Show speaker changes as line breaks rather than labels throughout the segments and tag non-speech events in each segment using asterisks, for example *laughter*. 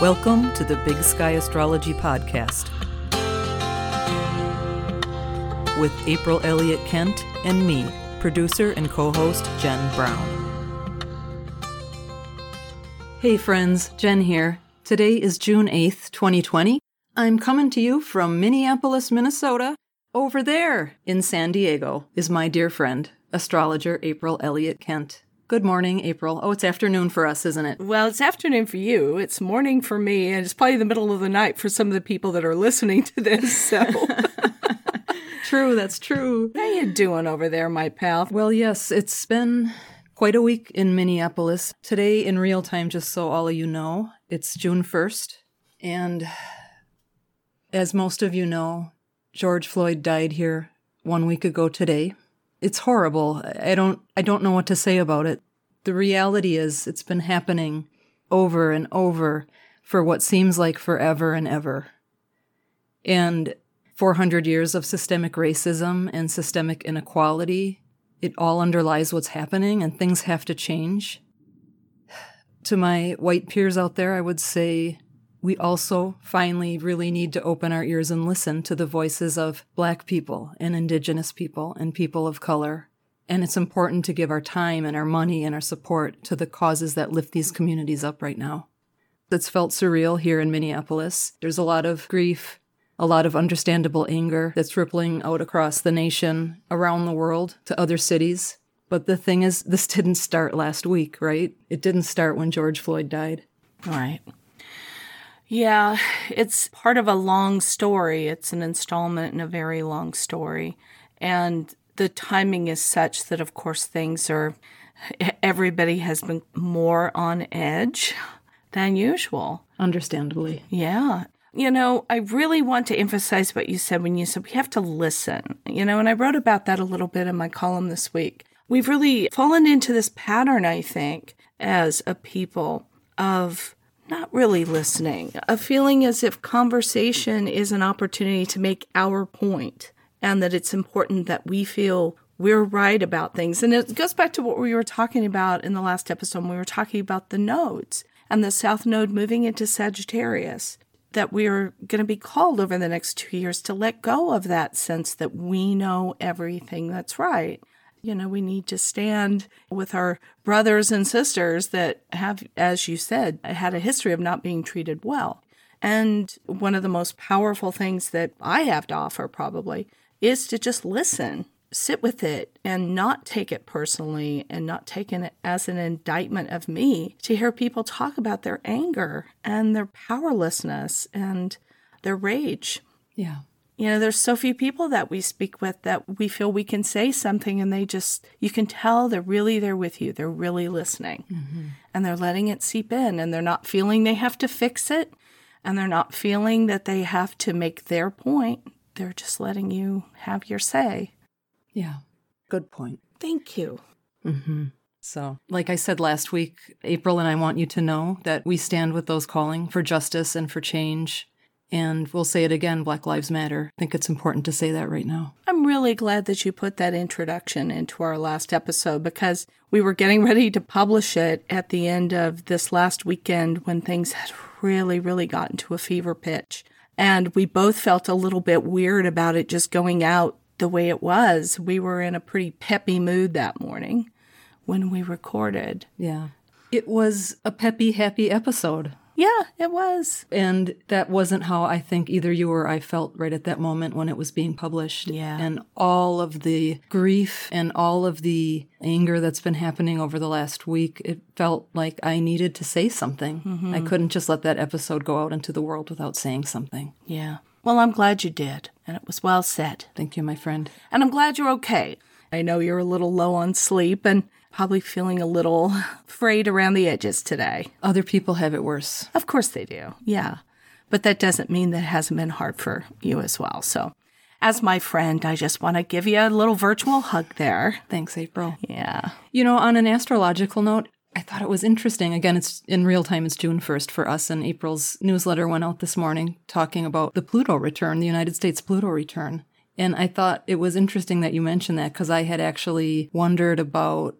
Welcome to the Big Sky Astrology Podcast with April Elliott Kent and me, producer and co host Jen Brown. Hey friends, Jen here. Today is June 8th, 2020. I'm coming to you from Minneapolis, Minnesota. Over there in San Diego is my dear friend, astrologer April Elliott Kent. Good morning, April. Oh, it's afternoon for us, isn't it?
Well, it's afternoon for you. It's morning for me, and it's probably the middle of the night for some of the people that are listening to this. So, *laughs*
true, that's true.
how you doing over there, my pal?
Well, yes, it's been quite a week in Minneapolis. Today, in real time, just so all of you know, it's June 1st. And as most of you know, George Floyd died here one week ago today. It's horrible. I don't I don't know what to say about it. The reality is it's been happening over and over for what seems like forever and ever. And 400 years of systemic racism and systemic inequality, it all underlies what's happening and things have to change. *sighs* To my white peers out there, I would say we also finally really need to open our ears and listen to the voices of Black people and Indigenous people and people of color. And it's important to give our time and our money and our support to the causes that lift these communities up right now. It's felt surreal here in Minneapolis. There's a lot of grief, a lot of understandable anger that's rippling out across the nation, around the world, to other cities. But the thing is, this *laughs* didn't start last week, right? It didn't start when George Floyd died.
Right. Yeah, it's part of a long story. It's an installment in a very long story. And the timing is such that, of course, things are, everybody has been more on edge than usual.
Understandably.
Yeah. You know, I really want to emphasize what you said when you said we have to listen. You know, and I wrote about that a little bit in my column this week. We've really fallen into this pattern, I think, as a people of not really listening, a feeling as if conversation is an opportunity to make our point and that it's important that we feel we're right about things. And it goes back to what we were talking about in the last episode we were talking about the nodes and the South Node moving into Sagittarius. That we are going to be called over the next two years to let go of that sense that we know everything that's right. You know, we need to stand with our brothers and sisters that have, as you said, had a history of not being treated well. And one of the most powerful things that I have to offer, probably, is to just listen, sit with it, and not take it personally and not take it as an indictment of me. To hear people talk about their anger and their powerlessness and their rage.
Yeah.
You know, there's so few people that we speak with that we feel we can say something and they just, you can tell they're really there with you. They're really listening
Mm-hmm.
and they're letting it seep in and they're not feeling they have to fix it and they're not feeling that they have to make their point. They're just letting you have your say.
Yeah. Good point.
Thank you.
Mm-hmm. So, like I said last week, April and I want you to know that we stand with those calling for justice and for change. And we'll say it again Black Lives Matter. I think it's important to say that right now.
I'm really glad that you put that introduction into our last episode because we were getting *laughs* ready to publish it at the end of this last weekend when things had really, really gotten to a fever pitch. And we both felt a little bit weird about it just going out the way it was. We were in a pretty peppy mood that morning when we recorded.
Yeah. It was a peppy, happy episode.
Yeah, it was.
And that wasn't how I think either you or I felt right at that moment when it was being published.
Yeah.
And all of the grief and all of the anger that's been happening over the last week, it felt like I needed to say something. Mm-hmm. I couldn't just let that episode go out into the world without saying something.
Yeah. Well, I'm glad you did, and it was well said.
Thank you, my friend.
And I'm glad you're okay. I know you're a little low on sleep and probably feeling a little *laughs* frayed around the edges today.
Other people have it worse.
Of course they do. Yeah. But that doesn't mean that it hasn't been hard for you as well. So, as my friend, I just want to give you a little virtual hug there.
Thanks, April.
Yeah.
You know, on an astrological note, I thought it was interesting. Again, it's in real time, it's June 1st for us, and April's newsletter went out this morning talking about the Pluto return, the United States Pluto return. And I thought it was interesting that you mentioned that because I had actually wondered about,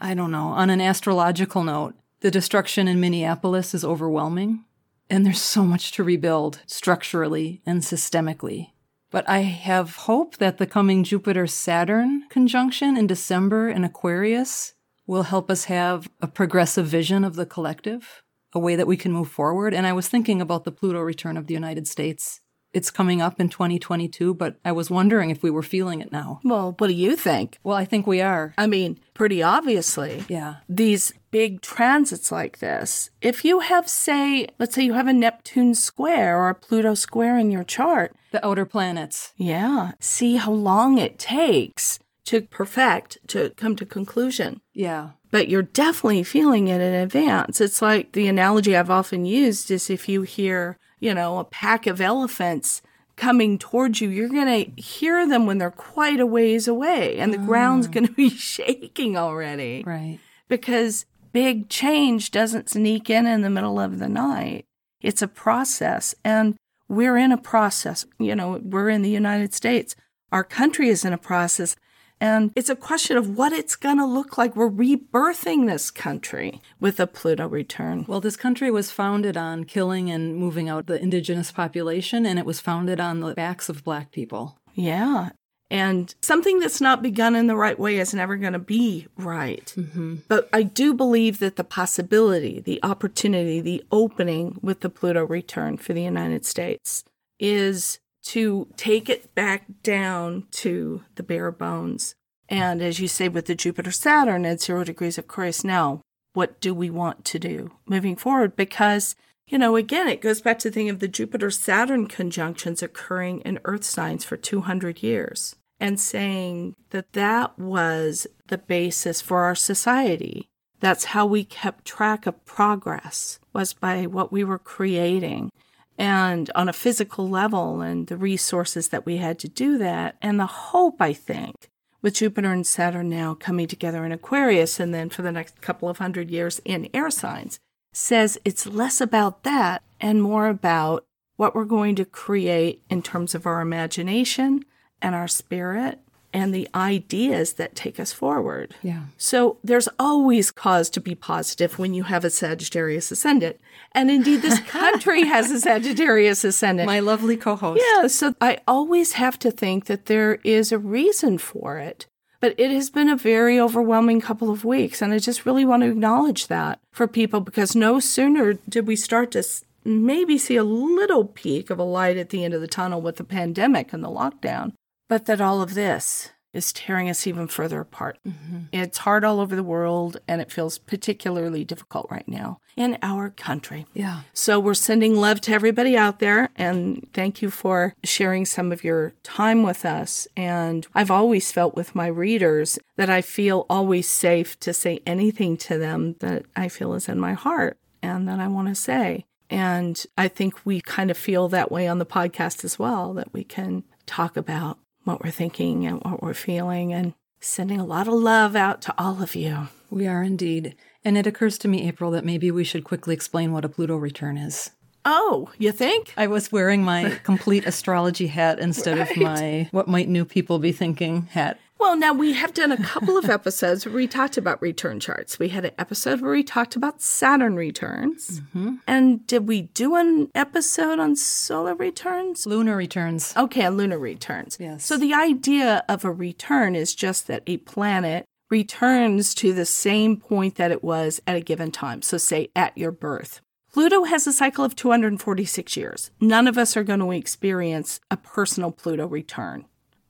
I don't know, on an astrological note, the destruction in Minneapolis is overwhelming. And there's so much to rebuild structurally and systemically. But I have hope that the coming Jupiter Saturn conjunction in December in Aquarius will help us have a progressive vision of the collective, a way that we can move forward. And I was thinking about the Pluto return of the United States. It's coming up in 2022, but I was wondering if we were feeling it now.
Well, what do you think?
Well, I think we are.
I mean, pretty obviously.
Yeah.
These big transits like this, if you have, say, let's say you have a Neptune square or a Pluto square in your chart,
The outer planets.
yeah, see how long it takes to perfect, to come to conclusion.
Yeah.
But you're definitely feeling it in advance. It's like the analogy I've often used is if you hear, you know, a pack of elephants coming towards you, you're going to hear them when they're quite a ways away and the ground's ah. going to be *laughs* shaking already
Right.
because big change doesn't sneak in in the middle of the night. It's a process, and we're in a process. You know, we're in the United States. Our country is in a process, and it's a question of what it's going to look like. We're rebirthing this country with a Pluto return.
Well, this country was founded on killing and moving out the indigenous population, and it was founded on the backs of black people.
Yeah. And something that's not begun in the right way is never going to be right. Mm-hmm. But I do believe that the possibility, the opportunity, the opening with the Pluto return for the United States is to take it back down to the bare bones. And as you say, with the Jupiter Saturn at zero degrees of Aquarius now, what do we want to do moving forward? Because, you know, again, it goes back to the thing of the Jupiter Saturn conjunctions occurring in Earth signs for 200 years and saying that that was the basis for our society. That's how we kept track of progress was by what we were creating and on a physical level and the resources that we had to do that. And the hope, I think, with Jupiter and Saturn now coming together in Aquarius and then for the next couple of hundred years in air signs, says it's less about that and more about what we're going to create in terms of our imagination and our spirit and the ideas that take us forward.
Yeah.
So there's always cause to be positive when you have a Sagittarius ascendant. And indeed, this *laughs* country has a Sagittarius ascendant.
My lovely co host.
Yeah, so I always have to think that there is a reason for it. But it has been a very overwhelming couple of weeks. And I just really want to acknowledge that for people because no sooner did we start to maybe see a little peek of a light at the end of the tunnel with the pandemic and the lockdown, but that all of this is tearing us even further apart. Mm-hmm. It's hard all over the world, and it feels particularly difficult right now in our country.
Yeah.
So we're sending love to everybody out there and thank you for sharing some of your time with us. And I've always felt with my readers that I feel always safe to say anything to them that I feel is in my heart and that I want to say. And I think we kind of feel that way on the podcast as well, that we can talk about what we're thinking and what we're feeling and sending a lot of love out to all of you.
We are indeed. And it occurs to me, April, that maybe we should quickly explain what a Pluto return is.
Oh, you think?
I was wearing my complete astrology hat instead of *laughs* my what might new people be thinking hat.
Well, now we have done a couple of *laughs* episodes where we talked about return charts. We had an episode where we talked about Saturn returns. Mm-hmm. And did we do an episode on solar returns?
Lunar returns.
Okay, lunar returns.
Yes.
So the idea of a return is just that a planet returns to the same point that it was at a given time. So, say at your birth. Pluto has a cycle of 246 years. None of us are going to experience a personal Pluto return,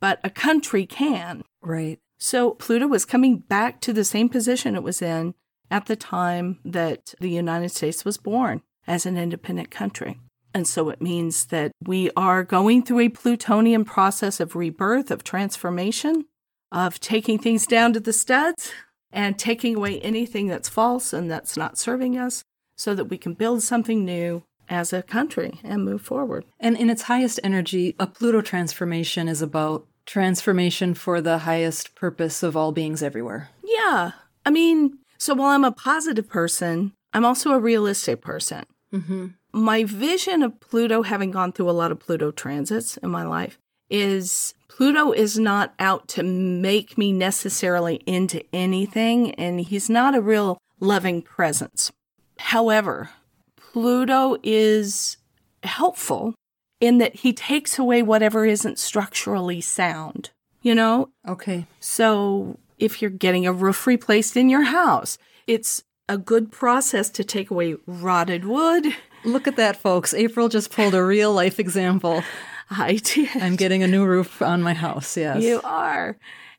but a country can.
Right.
So Pluto was coming back to the same position it was in at the time that the United States was born as an independent country. And so it means that we are going through a Plutonian process of rebirth, of transformation, of taking things down to the studs and taking away anything that's false and that's not serving us so that we can build something new as a country and move forward.
And in its highest energy, a Pluto transformation is about transformation for the highest purpose of all beings everywhere.
Yeah. I mean, so while I'm a positive person, I'm also a realistic person.
Mm-hmm.
My vision of Pluto, having gone through a lot of Pluto transits in my life, is Pluto is not out to make me necessarily into anything, and he's not a real loving presence. However, Pluto is helpful in that he takes away whatever isn't structurally sound, you know?
Okay.
So if you're getting a roof replaced in your house, it's a good process to take away rotted wood.
Look at that, folks. April just pulled a real life example. *laughs*
I did.
I'm getting a new roof on my house, yes.
You are.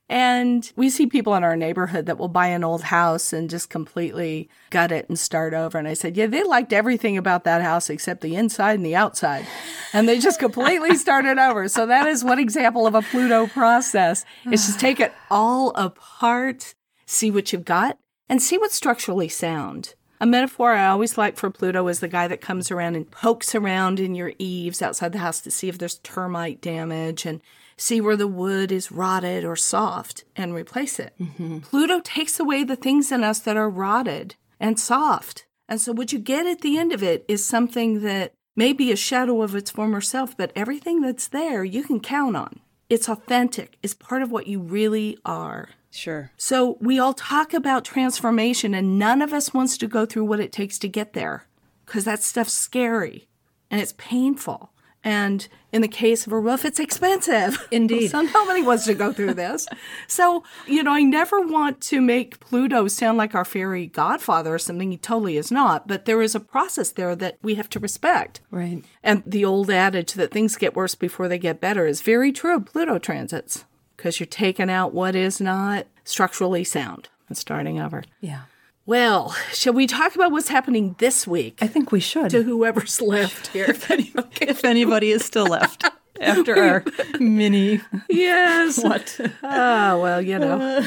And we see people in our neighborhood that will buy an old house and just completely gut it and start over. And I said, Yeah, they liked everything about that house except the inside and the outside. And they just completely *laughs* started over. So that is one example of a Pluto process. It's just take it all apart, see what you've got, and see what's structurally sound. A metaphor I always like for Pluto is the guy that comes around and pokes around in your eaves outside the house to see if there's termite damage and see where the wood is rotted or soft and replace it. Mm-hmm. Pluto takes away the things in us that are rotted and soft. And so what you get at the end of it is something that may be a shadow of its former self, but everything that's there you can count on. It's authentic, it's part of what you really are.
Sure.
So we all talk about transformation, and none of us wants to go through what it takes to get there because that stuff's scary and it's painful. And in the case of a roof, it's expensive. *laughs*
Indeed.
so nobody wants to go through this. so, you know, I never want to make Pluto sound like our fairy godfather or something. He totally is not. But there is a process there that we have to respect.
Right.
And the old adage that things get worse before they get better is very true Pluto transits because you're taking out what is not structurally sound and starting over.
Yeah.
Well, shall we talk about what's happening this week?
I think we should.
To whoever's *laughs* left here.
if, anybody, if anybody is still left *laughs* after our mini.
Yes. *laughs*
What?
Ah, well, you know.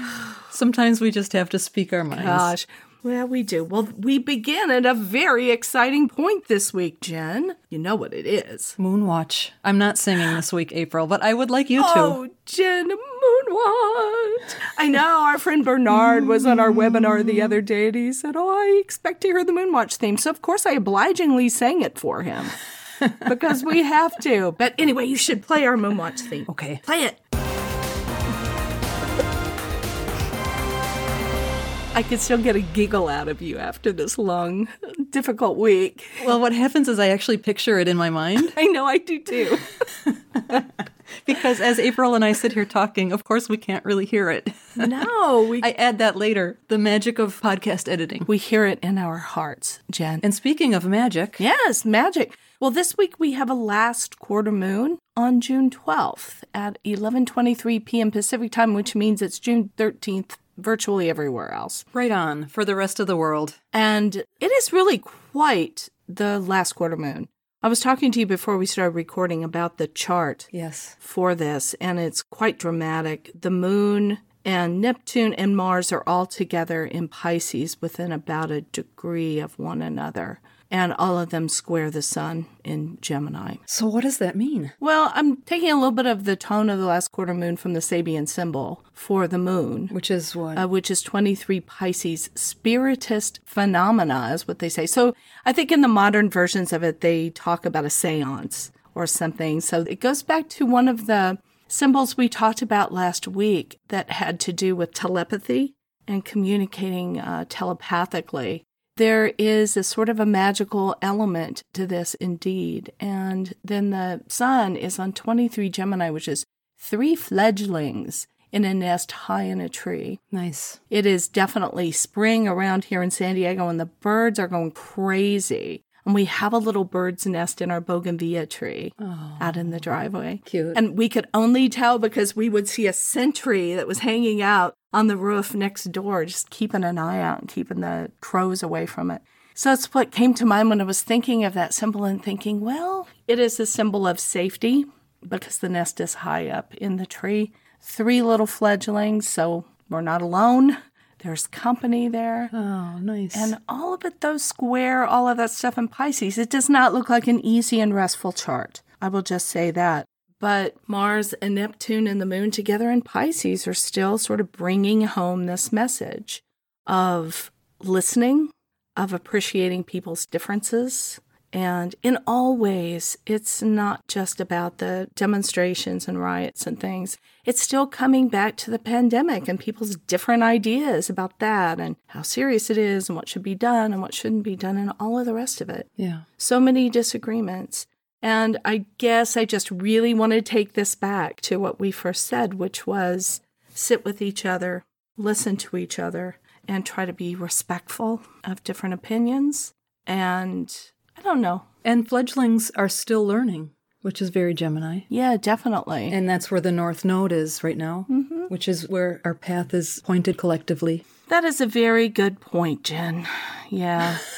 *sighs*
Sometimes we just have to speak our minds.
Gosh. Well, we do. Well, we begin at a very exciting point this week, Jen. You know what it is.
Moonwatch. I'm not singing this week, April, but I would like you to.
Oh, Jen, Moonwatch. I know our friend Bernard was on our webinar the other mm. day and he said, Oh, I expect to hear the Moonwatch theme. So, of course, I obligingly sang it for him *laughs* because we have to. But anyway, you should play our Moonwatch theme.
Okay.
Play it. I could still get a giggle out of you after this long, difficult week.
Well, what happens is I actually picture it in my mind. *laughs*
I know I do too. *laughs*
because as April and I sit here talking, of course we can't really hear it.
No, we *laughs*
I add that later. The magic of podcast editing.
we hear it in our hearts, Jen.
And speaking of magic,
Yes, magic. Well, this week we have a last quarter moon on June 12th at 11:23 p.m. Pacific time, which means it's June 13th virtually everywhere else.
right on for the rest of the world.
And it is really quite the last quarter moon. I was talking to you before we started recording about the chart
Yes.
for this, and it's quite dramatic. The moon and Neptune and Mars are all together in Pisces within about a degree of one another. And all of them square the sun in Gemini.
So what does that mean?
Well, I'm taking a little bit of the tone of the last quarter moon from the Sabian symbol for the moon,
Which is what?
uh, which is 23 Pisces. Spiritist phenomena is what they say. So I think in the modern versions of it, they talk about a seance or something. So it goes back to one of the symbols we talked about last week that had to do with telepathy and communicating uh, telepathically. There is a sort of a magical element to this indeed. And then the sun is on 23 Gemini, which is three fledglings in a nest high in a tree.
nice.
It is definitely spring around here in San Diego, and the birds are going crazy. And we have a little bird's nest in our bougainvillea tree out in the driveway.
Cute.
And we could only tell because we would see a sentry that was hanging out on the roof next door, just keeping an eye out and keeping the crows away from it. So that's what came to mind when I was thinking of that symbol and thinking, well, it is a symbol of safety because the nest is high up in the tree. Three little fledglings, so we're not alone. There's company there.
oh, nice.
And all of it, those square, all of that stuff in Pisces, it does not look like an easy and restful chart. I will just say that. But Mars and Neptune and the moon together in Pisces are still sort of bringing home this message of listening, of appreciating people's differences, And in all ways, it's not just about the demonstrations and riots and things. It's still coming back to the pandemic and people's different ideas about that and how serious it is and what should be done and what shouldn't be done and all of the rest of it.
Yeah.
So many disagreements. And I guess I just really want to take this back to what we first said, which was sit with each other, listen to each other, and try to be respectful of different opinions. And I don't know.
And fledglings are still learning, which is very Gemini.
Yeah, definitely.
And that's where the North Node is right now, mm-hmm. which is where our path is pointed collectively.
That is a very good point, Jen. Yeah. *laughs*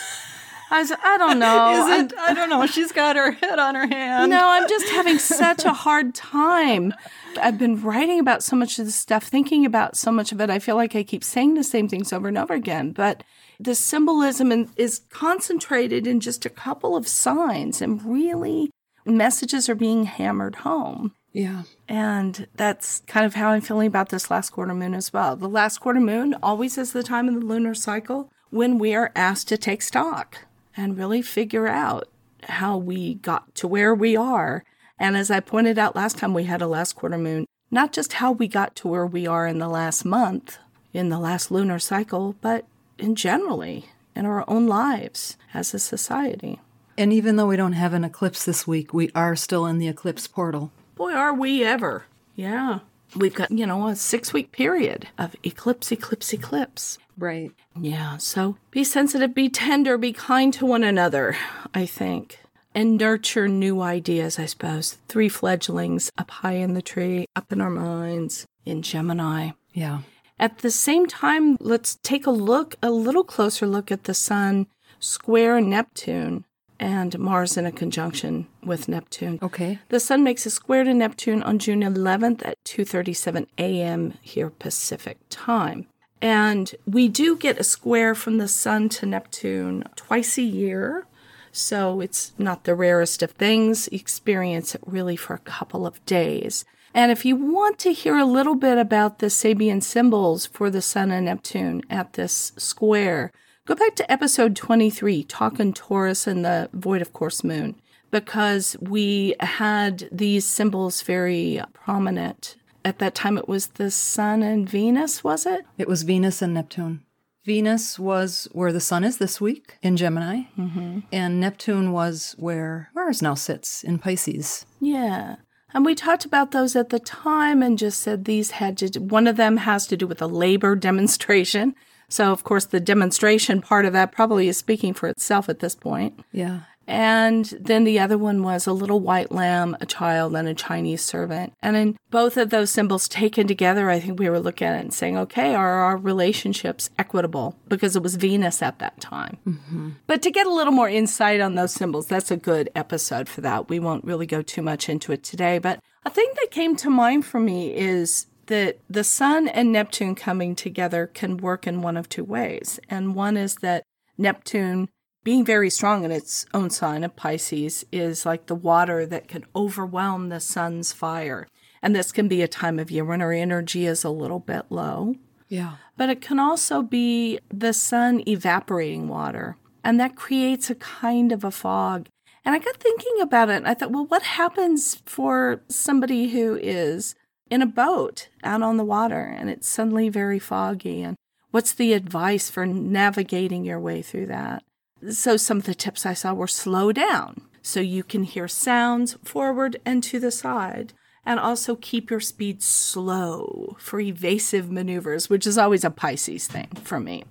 I, was, I don't *laughs* know.
Isn't, I don't know. She's got her head on her hand.
No, I'm just having *laughs* such a hard time. I've been writing about so much of this stuff, thinking about so much of it. I feel like I keep saying the same things over and over again. But the symbolism is concentrated in just a couple of signs, and really messages are being hammered home.
Yeah.
And that's kind of how I'm feeling about this last quarter moon as well. The last quarter moon always is the time in the lunar cycle when we are asked to take stock and really figure out how we got to where we are. And as I pointed out last time we had a last quarter moon, not just how we got to where we are in the last month, in the last lunar cycle, but in generally in our own lives as a society.
And even though we don't have an eclipse this week, we are still in the eclipse portal.
Boy, are we ever. Yeah. We've got, you know, a six week period of eclipse, eclipse, eclipse.
Right.
Yeah. So be sensitive, be tender, be kind to one another, I think. And nurture new ideas, I suppose. Three fledglings up high in the tree, up in our minds, in Gemini.
Yeah.
At the same time, let's take a look, a little closer look at the Sun square Neptune and Mars in a conjunction with Neptune.
Okay.
The Sun makes a square to Neptune on June 11th at 2:37 a.m. here Pacific time. And we do get a square from the Sun to Neptune twice a year. So it's not the rarest of things. You experience it really for a couple of days. And if you want to hear a little bit about the Sabian symbols for the Sun and Neptune at this square, go back to episode 23, Talking Taurus and the Void of Course Moon, because we had these symbols very prominent at that time it was the sun and Venus, was it?
It was Venus and Neptune. Venus was where the sun is this week in Gemini, mm-hmm. and Neptune was where Mars now sits in Pisces.
Yeah. And we talked about those at the time and just said these had to, do, one of them has to do with a labor *laughs* demonstration. So, of course, the demonstration part of that probably is speaking for itself at this point.
Yeah.
And then the other one was a little white lamb, a child, and a Chinese servant. And in both of those symbols taken together, I think we were looking at it and saying, okay, are our relationships equitable? Because it was Venus at that time. Mm-hmm. But to get a little more insight on those symbols, that's a good episode for that. We won't really go too much into it today. But a thing that came to mind for me is that the Sun and Neptune coming together can work in one of two ways. And one is that Neptune being very strong in its own sign of Pisces is like the water that can overwhelm the sun's fire. And this can be a time of year when our energy is a little bit low.
Yeah.
But it can also be the sun evaporating water. And that creates a kind of a fog. And I got thinking about it and I thought, well, what happens for somebody who is in a boat out on the water and it's suddenly very foggy? And what's the advice for navigating your way through that? So some of the tips I saw were slow down so you can hear sounds forward and to the side. And also keep your speed slow for evasive maneuvers, which is always a Pisces thing for me.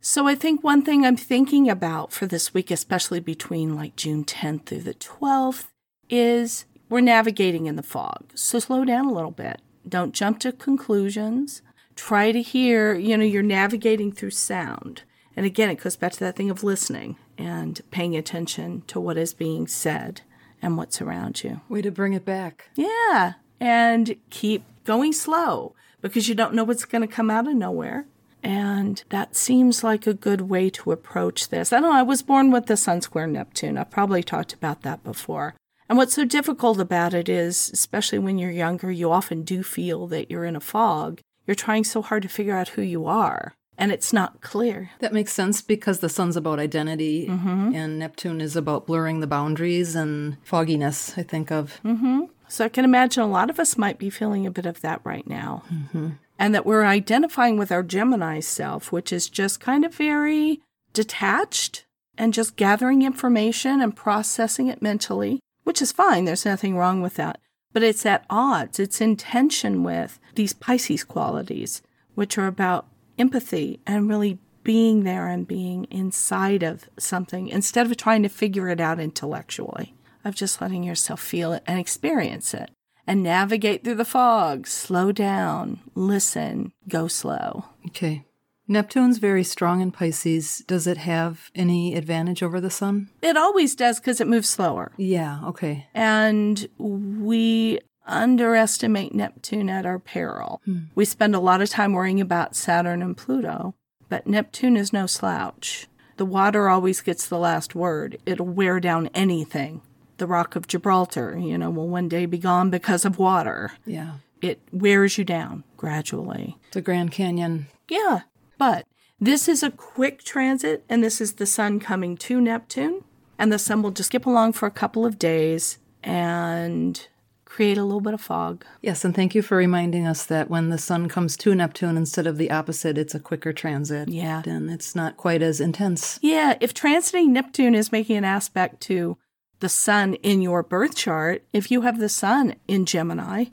So I think one thing I'm thinking about for this week, especially between like June 10th through the 12th, is we're navigating in the fog. So slow down a little bit. Don't jump to conclusions. Try to hear, you know, you're navigating through sound. And again, it goes back to that thing of listening and paying attention to what is being said and what's around you.
Way to bring it back.
Yeah. And keep going slow because you don't know what's going to come out of nowhere. And that seems like a good way to approach this. I don't know, I was born with the Sun Square Neptune. I've probably talked about that before. And what's so difficult about it is, especially when you're younger, you often do feel that you're in a fog. You're trying so hard to figure out who you are and it's not clear.
That makes sense because the sun's about identity mm-hmm. and Neptune is about blurring the boundaries and fogginess, I think of. Mm-hmm.
So I can imagine a lot of us might be feeling a bit of that right now. Mm-hmm. And that we're identifying with our Gemini self, which is just kind of very detached and just gathering information and processing it mentally, which is fine. There's nothing wrong with that. But it's at odds, it's in tension with these Pisces qualities, which are about empathy and really being there and being inside of something instead of trying to figure it out intellectually, of just letting yourself feel it and experience it and navigate through the fog, slow down, listen, go slow.
Okay. Neptune's very strong in Pisces. Does it have any advantage over the sun?
It always does because it moves slower.
Yeah, okay.
And we underestimate Neptune at our peril. Hmm. We spend a lot of time worrying about Saturn and Pluto, but Neptune is no slouch. The water always gets the last word. It'll wear down anything. The Rock of Gibraltar, you know, will one day be gone because of water.
Yeah.
It wears you down gradually.
The Grand Canyon.
Yeah, but this is a quick transit, and this is the sun coming to Neptune, and the sun will just skip along for a couple of days and create a little bit of fog.
Yes, and thank you for reminding us that when the sun comes to Neptune instead of the opposite, it's a quicker transit.
Yeah.
And it's not quite as intense.
Yeah, if transiting Neptune is making an aspect to the sun in your birth chart, if you have the sun in Gemini,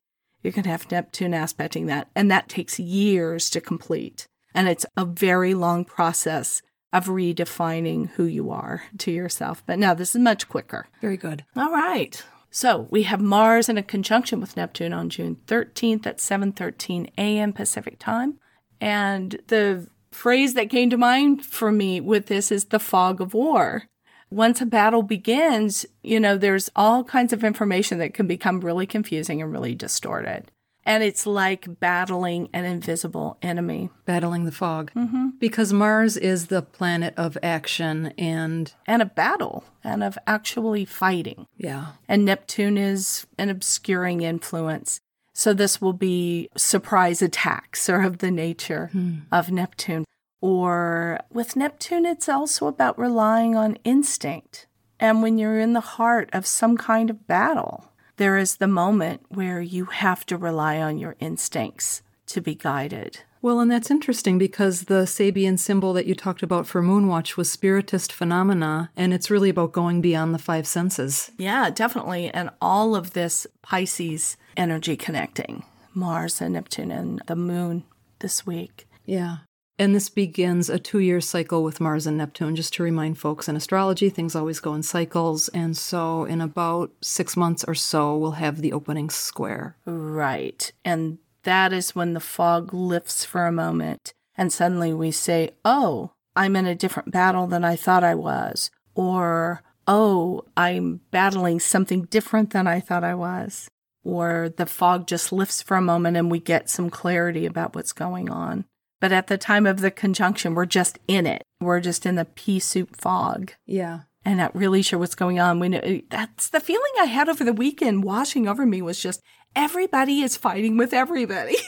you're going to have Neptune aspecting that. And that takes years to complete. And it's a very long process of redefining who you are to yourself. But now this is much quicker.
Very good.
All right. So we have Mars in a conjunction with Neptune on June 13th at 7:13 a.m. Pacific time. And the phrase that came to mind for me with this is the fog of war. Once a battle begins, you know, there's all kinds of information that can become really confusing and really distorted. And it's like battling an invisible enemy
Battling the fog. Mm-hmm. Because Mars is the planet of action and,
and a battle and of actually fighting.
yeah.
and Neptune is an obscuring influence. So this will be surprise attacks or of the nature of Neptune. Or with Neptune, it's also about relying on instinct. And when you're in the heart of some kind of battle, there is the moment where you have to rely on your instincts to be guided.
Well, and that's interesting because the Sabian symbol that you talked about for Moonwatch was spiritist phenomena, and it's really about going beyond the five senses.
Yeah, definitely. And all of this Pisces energy connecting Mars and Neptune and the moon this week.
Yeah. And this begins a two year cycle with Mars and Neptune, just to remind folks in astrology, things always go in cycles. And so, in about six months or so, we'll have the opening square.
Right. And that is when the fog lifts for a moment. And suddenly we say, oh, I'm in a different battle than I thought I was. Or, oh, I'm battling something different than I thought I was. Or the fog just lifts for a moment and we get some clarity about what's going on. But at the time of the conjunction, we're just in it. We're just in the pea soup fog
Yeah.
and not really sure what's going on. We know uh, that's the feeling I had over the weekend washing over me was just everybody is fighting with everybody. *laughs*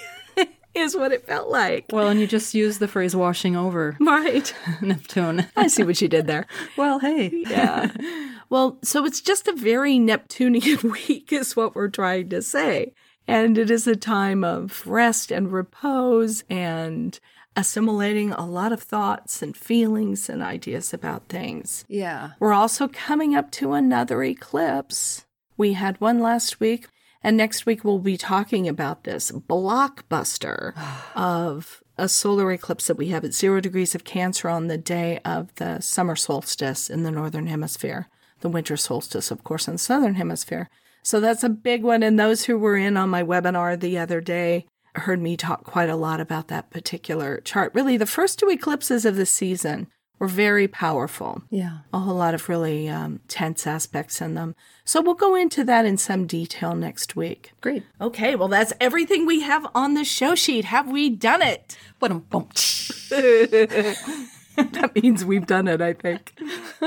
is what it felt like.
Well, and you just used the phrase washing over
Right. *laughs*
Neptune.
I see what you did there. *laughs*
well, hey.
Yeah. Well, so it's just a very Neptunian week, is what we're trying to say. And it is a time of rest and repose and assimilating a lot of thoughts and feelings and ideas about things.
Yeah.
We're also coming up to another eclipse. We had one last week, and next week we'll be talking about this blockbuster *sighs* of a solar eclipse that we have at zero degrees of Cancer on the day of the summer solstice in the northern hemisphere, the winter solstice, of course, in the southern hemisphere. So that's a big one. And those who were in on my webinar the other day heard me talk quite a lot about that particular chart. Really, the first two eclipses of the season were very powerful
Yeah.
a whole lot of really um, tense aspects in them. So we'll go into that in some detail next week.
Great.
Okay, well, that's everything we have on the show sheet. Have we done it?
What a bump. *laughs*
That means we've done it, I think. *laughs*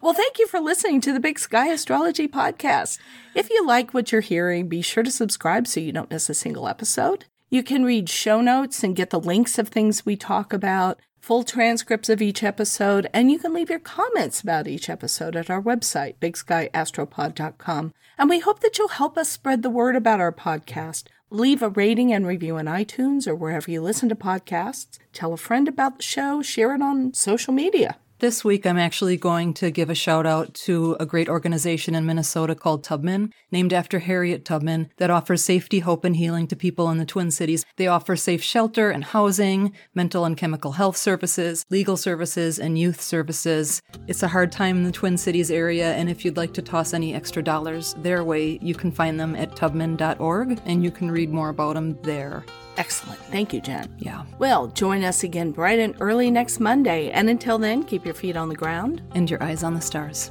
Well, thank you for listening to the Big Sky Astrology Podcast. If you like what you're hearing, be sure to subscribe so you don't miss a single episode. You can read show notes and get the links of things we talk about, full transcripts of each episode, and you can leave your comments about each episode at our website, bigskyastropod.com. And we hope that you'll help us spread the word about our podcast. Leave a rating and review on iTunes or wherever you listen to podcasts. Tell a friend about the show, share it on social media.
This week, I'm actually going to give a shout out to a great organization in Minnesota called Tubman, named after Harriet Tubman, that offers safety, hope, and healing to people in the Twin Cities. They offer safe shelter and housing, mental and chemical health services, legal services, and youth services. It's a hard time in the Twin Cities area, and if you'd like to toss any extra dollars their way, you can find them at tubman.org and you can read more about them there.
Excellent. Thank you, Jen.
Yeah.
Well, join us again bright and early next Monday. And until then, keep your feet on the ground
and your eyes on the stars.